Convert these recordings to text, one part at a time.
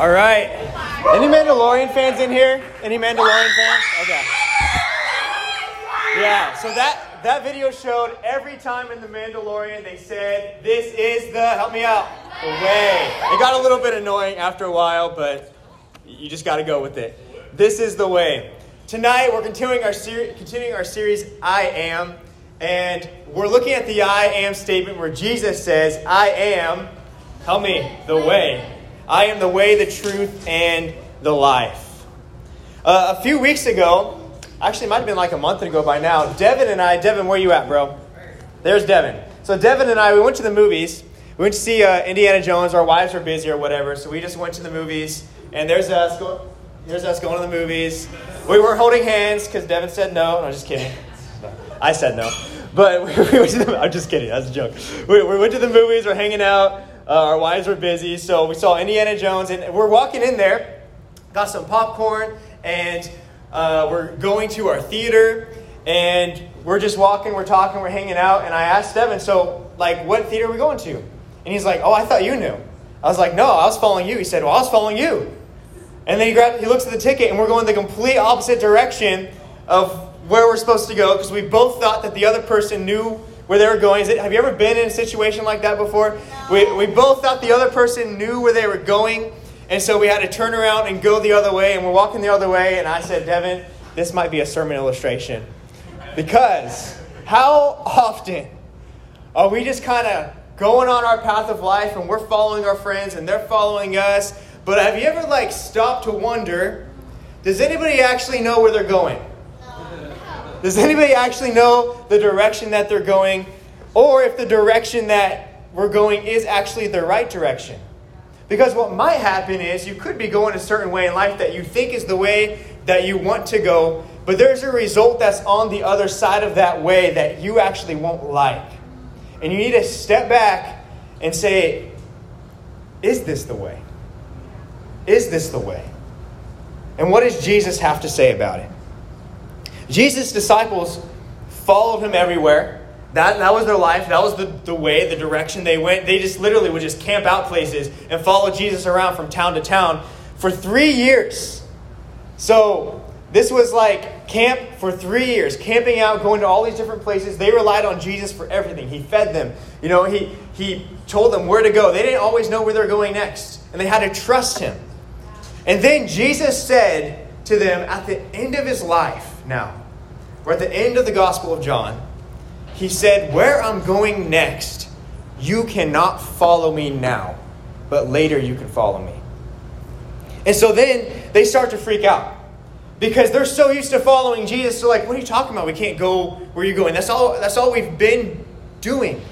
All right. Any Mandalorian fans in here? Any Mandalorian fans? Okay. Yeah, so that, that video showed every time in The Mandalorian they said, This is the, help me out, the way. It got a little bit annoying after a while, but you just got to go with it. This is the way. Tonight we're continuing our, ser- continuing our series, I Am, and we're looking at the I Am statement where Jesus says, I am, help me, the way. I am the way, the truth, and the life. Uh, a few weeks ago, Actually, it might have been like a month ago by now. Devin and I, Devin, where you at, bro? There's Devin. So Devin and I, we went to the movies. We went to see uh, Indiana Jones. Our wives were busy or whatever, so we just went to the movies. And there's us. Go- there's us going to the movies. We were holding hands because Devin said no. No, just kidding. I said no. But we went to the, I'm just kidding. That's a joke. We, we went to the movies. We're hanging out. Uh, our wives were busy, so we saw Indiana Jones, and we're walking in there. Got some popcorn, and uh, we're going to our theater and we're just walking, we're talking, we're hanging out. And I asked Devin, so, like, what theater are we going to? And he's like, oh, I thought you knew. I was like, no, I was following you. He said, well, I was following you. And then he, grabbed, he looks at the ticket and we're going the complete opposite direction of where we're supposed to go because we both thought that the other person knew where they were going. It, have you ever been in a situation like that before? No. We, we both thought the other person knew where they were going and so we had to turn around and go the other way, and we're walking the other way, and I said, Devin, this might be a sermon illustration. Because how often are we just kind of going on our path of life and we're following our friends and they're following us? But have you ever like stopped to wonder, does anybody actually know where they're going? Does anybody actually know the direction that they're going? Or if the direction that we're going is actually the right direction? Because what might happen is you could be going a certain way in life that you think is the way that you want to go, but there's a result that's on the other side of that way that you actually won't like. And you need to step back and say, Is this the way? Is this the way? And what does Jesus have to say about it? Jesus' disciples followed him everywhere. That, that was their life. That was the, the way, the direction they went. They just literally would just camp out places and follow Jesus around from town to town for three years. So this was like camp for three years, camping out, going to all these different places. They relied on Jesus for everything. He fed them. You know, he, he told them where to go. They didn't always know where they were going next, and they had to trust him. And then Jesus said to them at the end of his life, now, we're at the end of the Gospel of John. He said, Where I'm going next, you cannot follow me now, but later you can follow me. And so then they start to freak out because they're so used to following Jesus. So like, what are you talking about? We can't go where you're going. That's all. That's all we've been doing.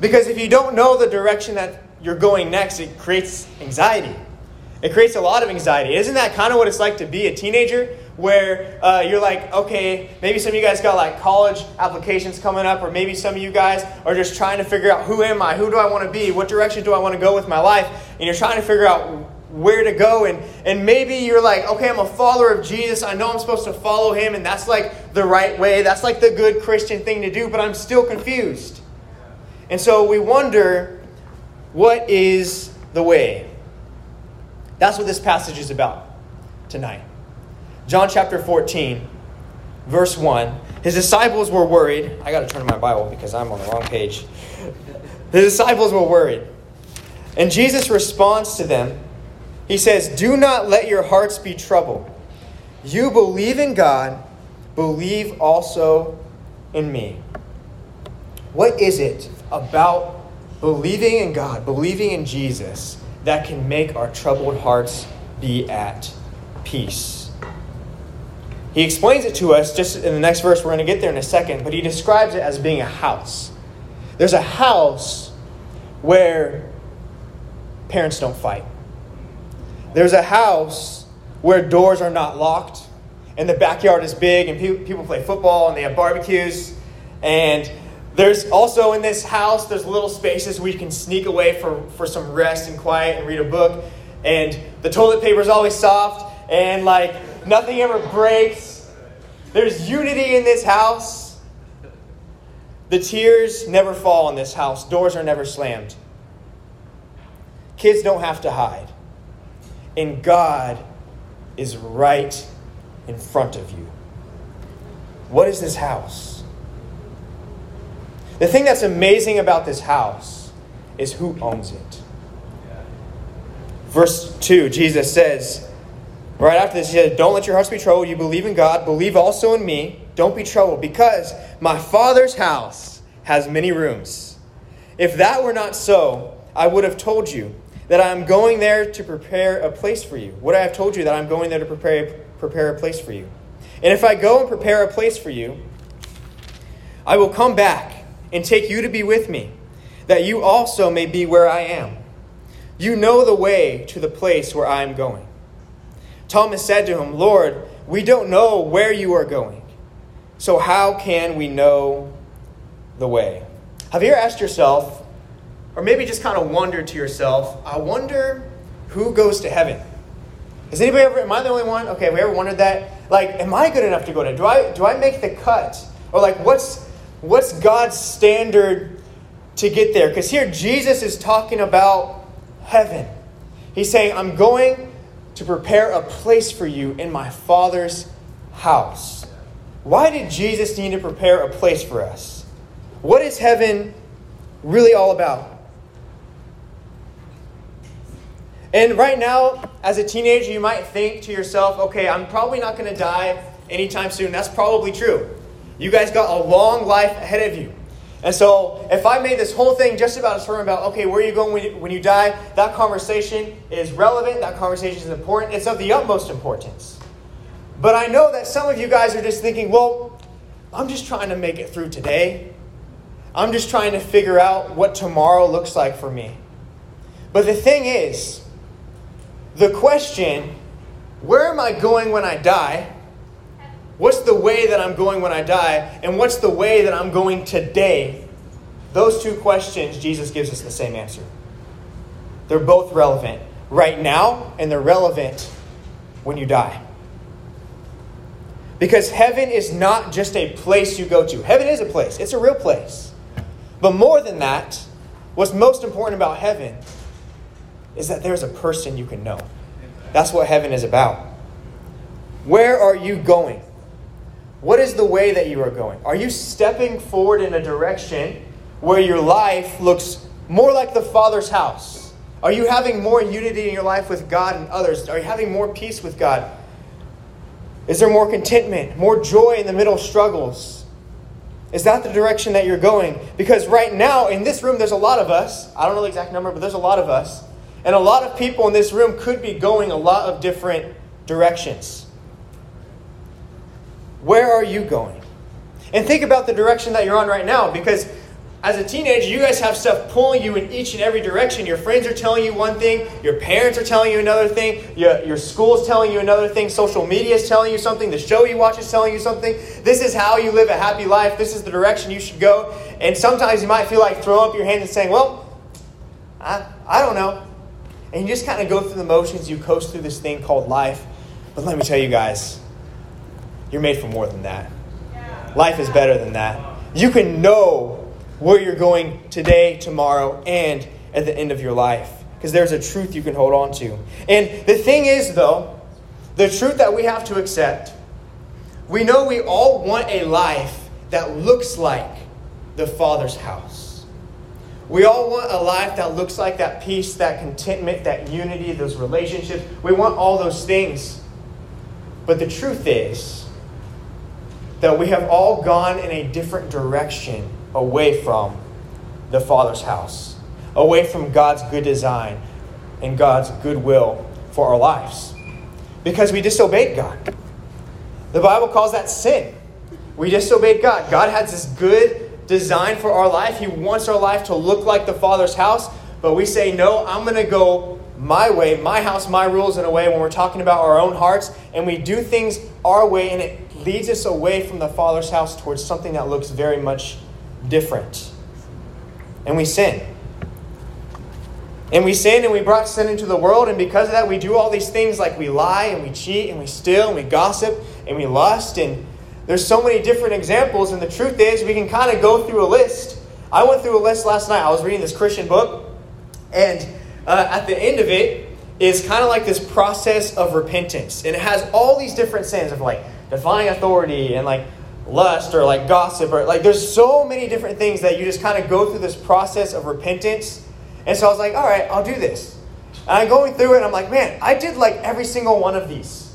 Because if you don't know the direction that you're going next, it creates anxiety. It creates a lot of anxiety. Isn't that kind of what it's like to be a teenager? Where uh, you're like, okay, maybe some of you guys got like college applications coming up, or maybe some of you guys are just trying to figure out who am I? Who do I want to be? What direction do I want to go with my life? And you're trying to figure out where to go. And, and maybe you're like, okay, I'm a follower of Jesus. I know I'm supposed to follow him, and that's like the right way. That's like the good Christian thing to do, but I'm still confused. And so we wonder, what is the way? That's what this passage is about tonight. John chapter 14, verse 1. His disciples were worried. I got to turn to my Bible because I'm on the wrong page. The disciples were worried. And Jesus responds to them. He says, Do not let your hearts be troubled. You believe in God, believe also in me. What is it about believing in God, believing in Jesus, that can make our troubled hearts be at peace? He explains it to us just in the next verse. We're going to get there in a second, but he describes it as being a house. There's a house where parents don't fight. There's a house where doors are not locked and the backyard is big and people play football and they have barbecues. And there's also in this house, there's little spaces where you can sneak away for, for some rest and quiet and read a book. And the toilet paper is always soft and like Nothing ever breaks. There's unity in this house. The tears never fall in this house. Doors are never slammed. Kids don't have to hide. and God is right in front of you. What is this house? The thing that's amazing about this house is who owns it. Verse 2, Jesus says, right after this, he said, Don't let your hearts be troubled. You believe in God, believe also in me. Don't be troubled, because my Father's house has many rooms. If that were not so, I would have told you that I am going there to prepare a place for you. Would I have told you that I'm going there to prepare, prepare a place for you? And if I go and prepare a place for you, I will come back and take you to be with me, that you also may be where I am. You know the way to the place where I am going. Thomas said to him, Lord, we don't know where you are going, so how can we know the way? Have you ever asked yourself, or maybe just kind of wondered to yourself, I wonder who goes to heaven? Has anybody ever, am I the only one? Okay, have we ever wondered that? Like, am I good enough to go to? Do I do I make the cut? Or like what's what's God's standard to get there? Because here Jesus is talking about heaven. He's saying, I'm going to prepare a place for you in my Father's house. Why did Jesus need to prepare a place for us? What is heaven really all about? And right now, as a teenager, you might think to yourself, okay, I'm probably not going to die anytime soon. That's probably true. You guys got a long life ahead of you. And so, if I made this whole thing just about a sermon about, okay, where are you going when you, die, that conversation is relevant, that conversation is important, it's of the utmost importance. But I know that some of you guys are just thinking, well, I'm just trying to make it through today. I'm just trying to figure out what tomorrow looks like for me. But the thing is, the question, where am I going when I die? What's the way that I'm going when I die? And what's the way that I'm going today? Those two questions, Jesus gives us the same answer. They're both relevant right now, and they're relevant when you die. Because heaven is not just a place you go to, heaven is a place, it's a real place. But more than that, what's most important about heaven is that there's a person you can know. That's what heaven is about. Where are you going? What is the way that you are going? Are you stepping forward in a direction where your life looks more like the Father's house? Are you having more unity in your life with God and others? Are you having more peace with God? Is there more contentment, more joy in the middle of struggles? Is that the direction that you're going? Because right now in this room, there's a lot of us. I don't know the exact number, but there's a lot of us and a lot of people in this room could be going a lot of different directions. Where are you going? And think about the direction that you're on right now because as a teenager, you guys have stuff pulling you in each and every direction. Your friends are telling you one thing, your parents are telling you another thing, your, your school is telling you another thing, social media is telling you something, the show you watch is telling you something. This is how you live a happy life, this is the direction you should go. And sometimes you might feel like throwing up your hands and saying, Well, I, I don't know. And you just kind of go through the motions, you coast through this thing called life. But let me tell you guys, you're made for more than that. Life is better than that. You can know where you're going today, tomorrow, and at the end of your life. Because there's a truth you can hold on to. And the thing is, though, the truth that we have to accept, we know we all want a life that looks like the Father's house. We all want a life that looks like that peace, that contentment, that unity, those relationships. We want all those things. But the truth is that we have all gone in a different direction away from the Father's house, away from God's good design and God's goodwill for our lives. Because we disobeyed God. The Bible calls that sin. We disobeyed God. God has this good design for our life. He wants our life to look like the Father's house, but we say, no, I'm going to go my way, my house, my rules in a way when we're talking about our own hearts, and we do things our way, and it leads us away from the Father's house towards something that looks very much different. And we sin. And we sin and we brought sin into the world, and because of that, we do all these things like we lie and we cheat and we steal and we gossip and we lust and there's so many different examples, and the truth is, we can kind of go through a list. I went through a list last night. I was reading this Christian book, and uh, at the end of it, is kind of like this process of repentance. And it has all these different sins of like defying authority and like lust or like gossip or like there's so many different things that you just kind of go through this process of repentance. And so I was like, all right, I'll do this. And I'm going through it and I'm like, man, I did like every single one of these.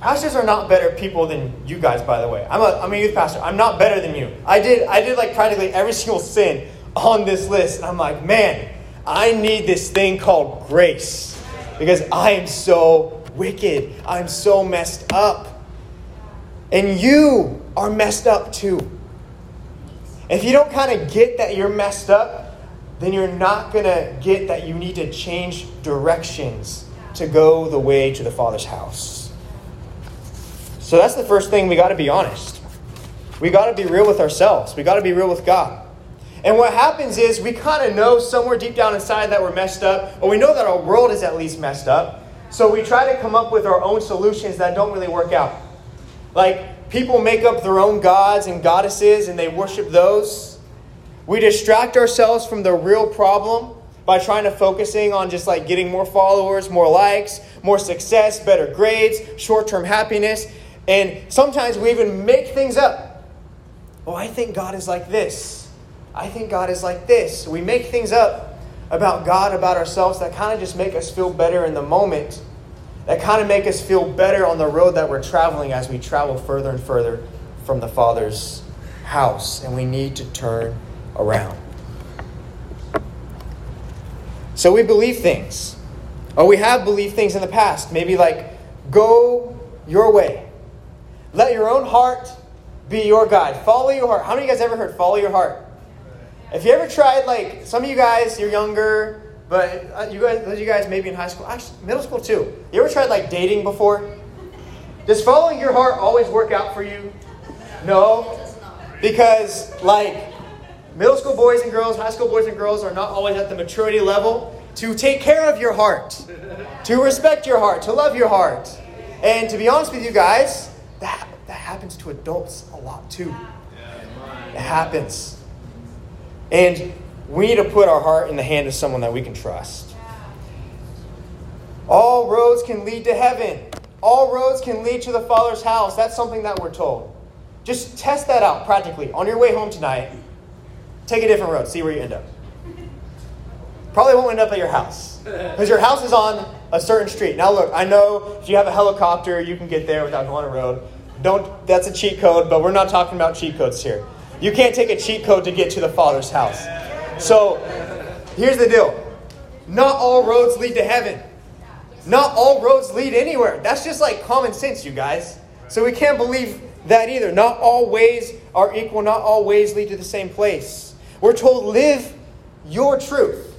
Pastors are not better people than you guys, by the way. I'm a, I'm a youth pastor. I'm not better than you. I did, I did like practically every single sin on this list. And I'm like, man, I need this thing called grace because I am so wicked. I'm so messed up. And you are messed up too. If you don't kind of get that you're messed up, then you're not going to get that you need to change directions to go the way to the Father's house. So that's the first thing we got to be honest. We got to be real with ourselves. We got to be real with God. And what happens is we kind of know somewhere deep down inside that we're messed up, or we know that our world is at least messed up. So we try to come up with our own solutions that don't really work out. Like people make up their own gods and goddesses and they worship those. We distract ourselves from the real problem by trying to focusing on just like getting more followers, more likes, more success, better grades, short-term happiness. And sometimes we even make things up. Oh, I think God is like this. I think God is like this. We make things up about God, about ourselves that kind of just make us feel better in the moment, that kind of make us feel better on the road that we're traveling as we travel further and further from the Father's house. And we need to turn around. So we believe things. Or we have believed things in the past. Maybe like, go your way. Let your own heart be your guide. Follow your heart. How many of you guys ever heard follow your heart? If you ever tried, like, some of you guys, you're younger, but uh, you guys, those you guys maybe in high school, actually, middle school too. You ever tried, like, dating before? Does following your heart always work out for you? No. Because, like, middle school boys and girls, high school boys and girls are not always at the maturity level to take care of your heart, to respect your heart, to love your heart. And to be honest with you guys, that, that happens to adults a lot too. It happens. And we need to put our heart in the hand of someone that we can trust. All roads can lead to heaven. All roads can lead to the Father's house. That's something that we're told. Just test that out practically. On your way home tonight, take a different road, see where you end up. Probably won't end up at your house. Because your house is on a certain street. Now, look, I know if you have a helicopter, you can get there without going on a road. Don't. That's a cheat code, but we're not talking about cheat codes here. You can't take a cheat code to get to the Father's house. So, here's the deal: not all roads lead to heaven. Not all roads lead anywhere. That's just like common sense, you guys. So we can't believe that either. Not all ways are equal. Not all ways lead to the same place. We're told live your truth.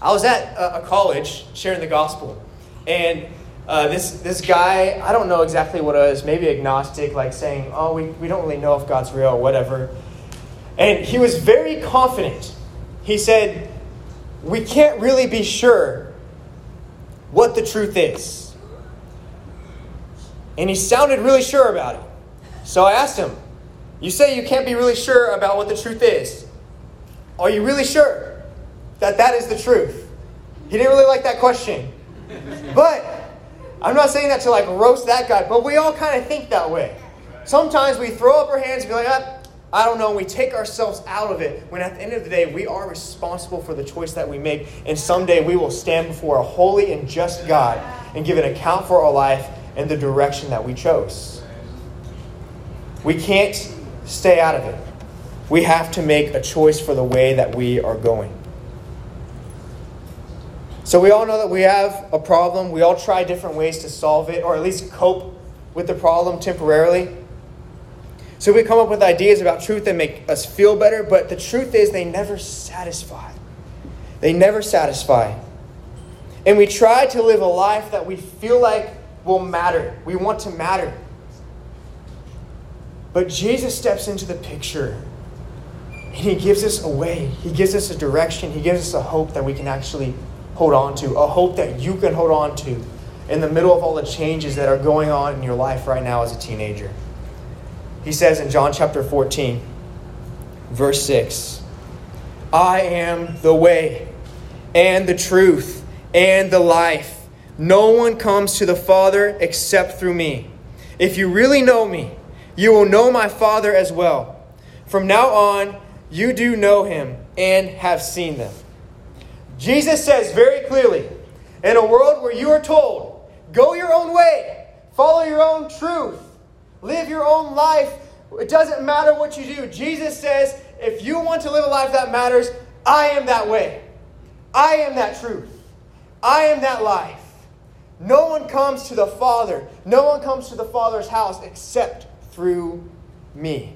I was at a, college sharing the gospel, and uh, this this guy, I don't know exactly what it was, maybe agnostic, like saying, "Oh, we, we don't really know if God's real or whatever," and he was very confident. He said, "We can't really be sure what the truth is," and he sounded really sure about it. So I asked him, "You say you can't be really sure about what the truth is? Are you really sure?" that that is the truth? He didn't really like that question. But I'm not saying that to like roast that guy, but we all kind of think that way. Sometimes we throw up our hands and be like, ah, I don't know, we take ourselves out of it when at the end of the day we are responsible for the choice that we make, and someday we will stand before a holy and just God and give an account for our life and the direction that we chose. We can't stay out of it. We have to make a choice for the way that we are going. So we all know that we have a problem. We all try different ways to solve it, or at least cope with the problem temporarily. So we come up with ideas about truth that make us feel better, but the truth is they never satisfy. They never satisfy. And we try to live a life that we feel like will matter. We want to matter. But Jesus steps into the picture and he gives us a way. He gives us a direction. He gives us a hope that we can actually hold on to, a hope that you can hold on to in the middle of all the changes that are going on in your life right now as a teenager. He says in John chapter 14, verse 6, I am the way and the truth and the life. No one comes to the Father except through me. If you really know me, you will know my Father as well. From now on, you do know him and have seen them. Jesus says very clearly in a world where you are told, go your own way, follow your own truth, live your own life, it doesn't matter what you do. Jesus says, if you want to live a life that matters, I am that way. I am that truth. I am that life. No one comes to the Father, no one comes to the Father's house except through me.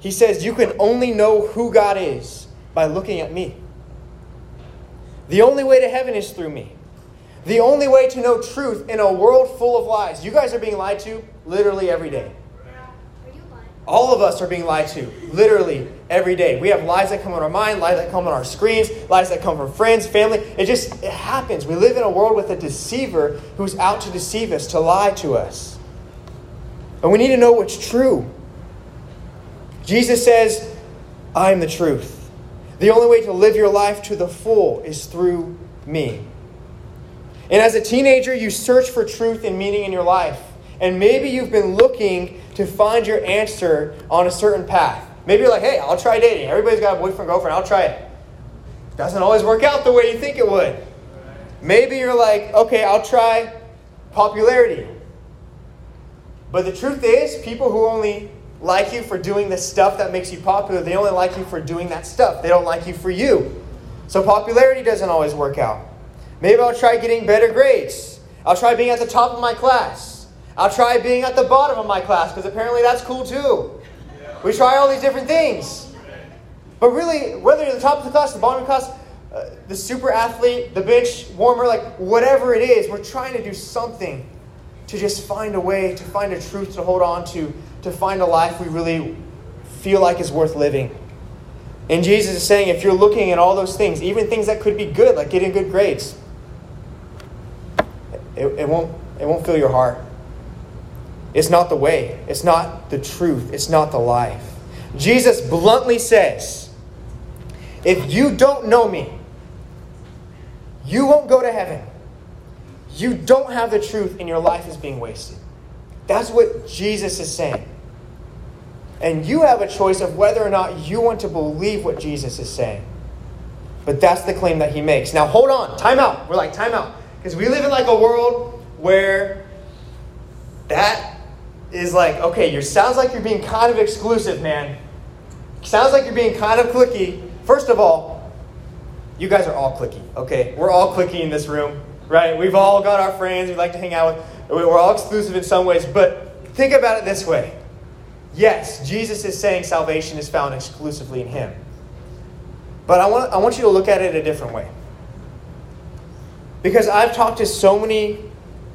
He says, You can only know who God is by looking at me. The only way to heaven is through me. The only way to know truth in a world full of lies. You guys are being lied to literally every day. All of us are being lied to, literally every day. We have lies that come on our mind, lies that come on our screens, lies that come from friends, family. It just it happens. We live in a world with a deceiver who's out to deceive us, to lie to us. And we need to know what's true. Jesus says, I am the truth. The only way to live your life to the full is through me. And as a teenager, you search for truth and meaning in your life. And maybe you've been looking to find your answer on a certain path. Maybe you're like, hey, I'll try dating. Everybody's got a boyfriend, girlfriend, I'll try it. Doesn't always work out the way you think it would. Maybe you're like, okay, I'll try popularity. But the truth is, people who only like you for doing the stuff that makes you popular, they only like you for doing that stuff. They don't like you for you. So popularity doesn't always work out. Maybe I'll try getting better grades. I'll try being at the top of my class. I'll try being at the bottom of my class because apparently that's cool too. We try all these different things. But really, whether you're the top of the class, the bottom of the class, uh, the super athlete, the bench warmer, like whatever it is, we're trying to do something to just find a way, to find a truth to hold on to, to find a life we really feel like is worth living. And Jesus is saying if you're looking at all those things, even things that could be good, like getting good grades, it, it, won't, it won't fill your heart. It's not the way, it's not the truth, it's not the life. Jesus bluntly says, If you don't know me, you won't go to heaven. You don't have the truth, and your life is being wasted. That's what Jesus is saying. And you have a choice of whether or not you want to believe what Jesus is saying. But that's the claim that he makes. Now, hold on, time out. We're like, time out. Because we live in like a world where that is like, okay, you sounds like you're being kind of exclusive, man. Sounds like you're being kind of clicky. First of all, you guys are all clicky, okay? We're all clicky in this room, right? We've all got our friends we like to hang out with. We're all exclusive in some ways, but think about it this way. Yes, Jesus is saying salvation is found exclusively in Him. But I want, I want you to look at it a different way. Because I've talked to so many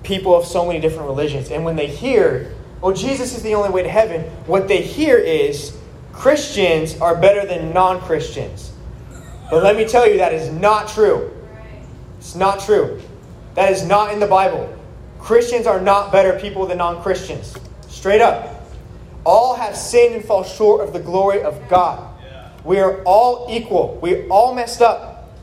people of so many different religions, and when they hear well, Jesus is the only way to heaven, what they hear is Christians are better than non Christians. But let me tell you, that is not true. It's not true. That is not in the Bible. Christians are not better people than non Christians. Straight up. All have sinned and fall short of the glory of God. We are all equal. We all messed up.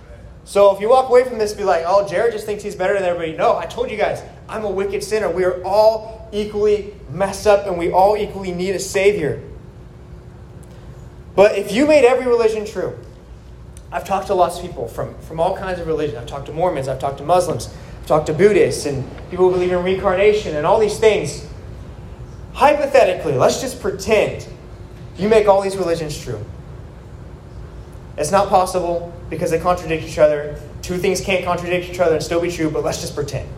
So if you walk away from this, be like, oh, Jared just thinks he's better than everybody. No, I told you guys, I'm a wicked sinner. We are all equally messed up and we all equally need a Savior. But if you made every religion true, I've talked to lots of people from, from all kinds of religions. I've talked to Mormons, I've talked to Muslims, I've to Buddhists, and people who believe in reincarnation and all these things. Hypothetically, let's just pretend you make all these religions true. It's not possible because they contradict each other. Two things can't contradict each other and still be true, but let's just pretend.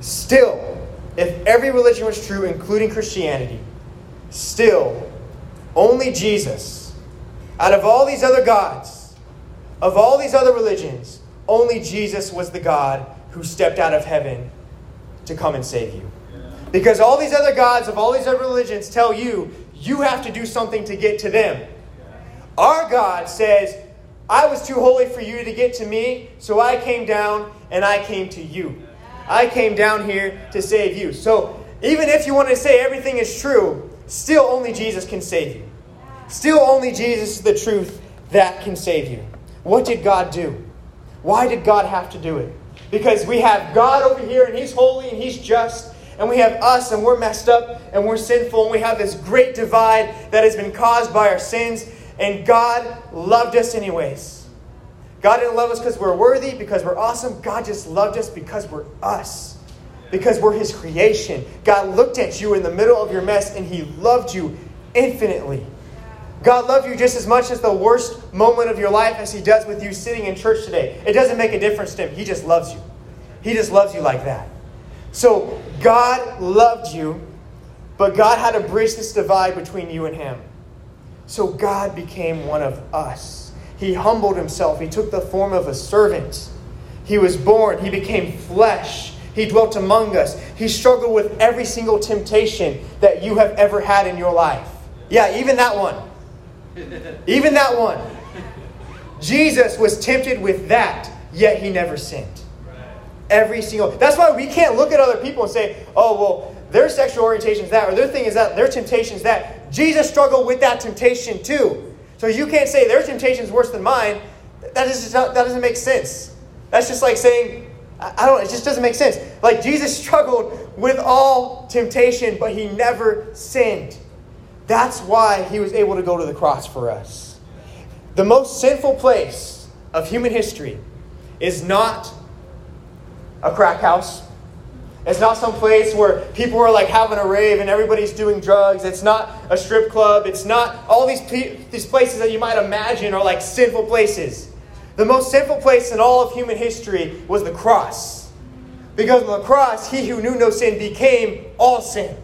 Still, if every religion was true, including Christianity, still, only Jesus, out of all these other gods, of all these other religions, only Jesus was the God who stepped out of heaven to come and save you. Because all these other gods of all these other religions tell you, you have to do something to get to them. Our God says, I was too holy for you to get to me, so I came down and I came to you. I came down here to save you. So even if you want to say everything is true, still only Jesus can save you. Still only Jesus is the truth that can save you. What did God do? Why did God have to do it? Because we have God over here and He's holy and He's just, and we have us and we're messed up and we're sinful, and we have this great divide that has been caused by our sins, and God loved us anyways. God didn't love us because we're worthy, because we're awesome. God just loved us because we're us, because we're His creation. God looked at you in the middle of your mess and He loved you infinitely. God loves you just as much as the worst moment of your life as He does with you sitting in church today. It doesn't make a difference to Him. He just loves you. He just loves you like that. So, God loved you, but God had to bridge this divide between you and Him. So, God became one of us. He humbled Himself, He took the form of a servant. He was born, He became flesh. He dwelt among us. He struggled with every single temptation that you have ever had in your life. Yeah, even that one. Even that one. Jesus was tempted with that, yet he never sinned. Every single. That's why we can't look at other people and say, "Oh, well, their sexual orientation is that, or their thing is that, their temptation is that." Jesus struggled with that temptation too. So you can't say their temptation is worse than mine. That is that doesn't make sense. That's just like saying, I don't. It just doesn't make sense. Like Jesus struggled with all temptation, but he never sinned. That's why he was able to go to the cross for us. The most sinful place of human history is not a crack house. It's not some place where people are like having a rave and everybody's doing drugs. It's not a strip club. It's not all these, these places that you might imagine are like sinful places. The most sinful place in all of human history was the cross. Because on the cross, he who knew no sin became all sin.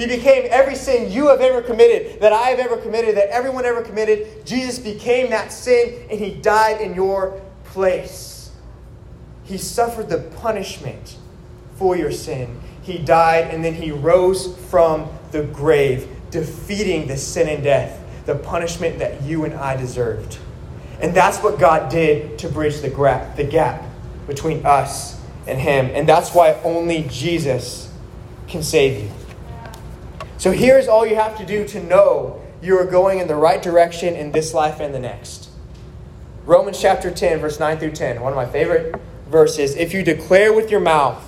He became every sin you have ever committed, that I have ever committed, that everyone ever committed. Jesus became that sin and he died in your place. He suffered the punishment for your sin. He died and then he rose from the grave, defeating the sin and death, the punishment that you and I deserved. And that's what God did to bridge the gap, the gap between us and him. And that's why only Jesus can save you. So here's all you have to do to know you are going in the right direction in this life and the next. Romans chapter 10, verse 9 through 10, one of my favorite verses. If you declare with your mouth,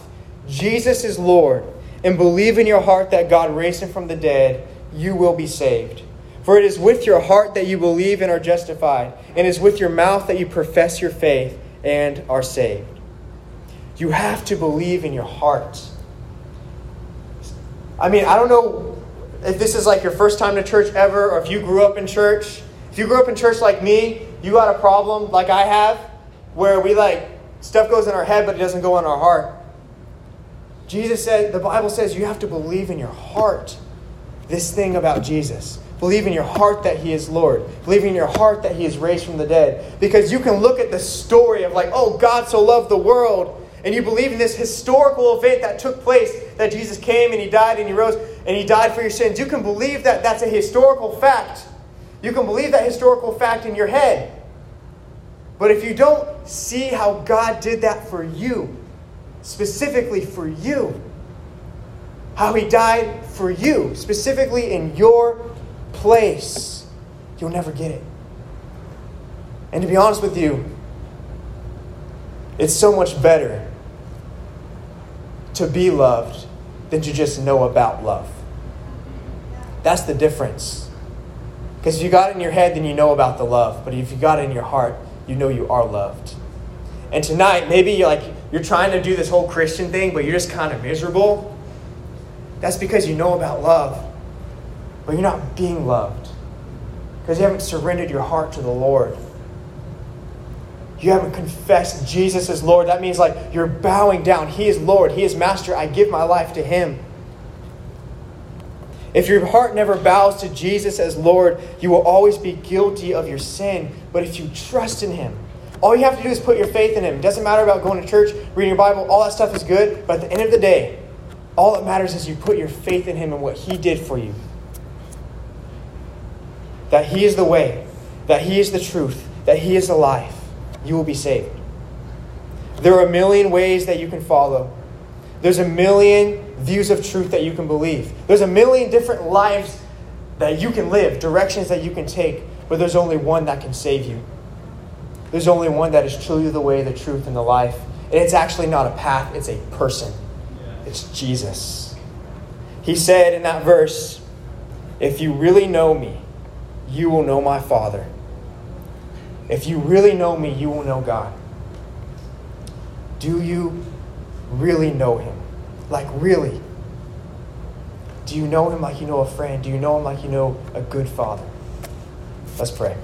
Jesus is Lord, and believe in your heart that God raised him from the dead, you will be saved. For it is with your heart that you believe and are justified, and it is with your mouth that you profess your faith and are saved. You have to believe in your heart. I mean, I don't know if this is like your first time to church ever, or if you grew up in church, if you grew up in church like me, you got a problem like I have, where we like stuff goes in our head but it doesn't go in our heart. Jesus said, the Bible says you have to believe in your heart this thing about Jesus. Believe in your heart that He is Lord. Believe in your heart that He is raised from the dead. Because you can look at the story of, like, oh, God so loved the world and you believe in this historical event that took place that Jesus came and he died and he rose and he died for your sins, you can believe that that's a historical fact. You can believe that historical fact in your head. But if you don't see how God did that for you, specifically for you, how he died for you, specifically in your place, you'll never get it. And to be honest with you, it's so much better to be loved than to just know about love. That's the difference. Because if you got it in your head, then you know about the love. But if you got it in your heart, you know you are loved. And tonight, maybe you're like you're trying to do this whole Christian thing, but you're just kind of miserable. That's because you know about love, but you're not being loved. Because you haven't surrendered your heart to the Lord you haven't confessed Jesus as Lord, that means like you're bowing down. He is Lord, He is Master. I give my life to Him. If your heart never bows to Jesus as Lord, you will always be guilty of your sin. But if you trust in Him, all you have to do is put your faith in Him. It doesn't matter about going to church, reading your Bible, all that stuff is good. But at the end of the day, all that matters is you put your faith in Him and what He did for you. That He is the way, that He is the truth, that He is the life you will be saved. There are a million ways that you can follow. There's a million views of truth that you can believe. There's a million different lives that you can live, directions that you can take, but there's only one that can save you. There's only one that is truly the way, the truth, and the life. And it's actually not a path, it's a person. It's Jesus. He said in that verse, If you really know me, you will know my Father. If you really know me, you will know God. Do you really know him? Like, really? Do you know him like you know a friend? Do you know him like you know a good father? Let's pray.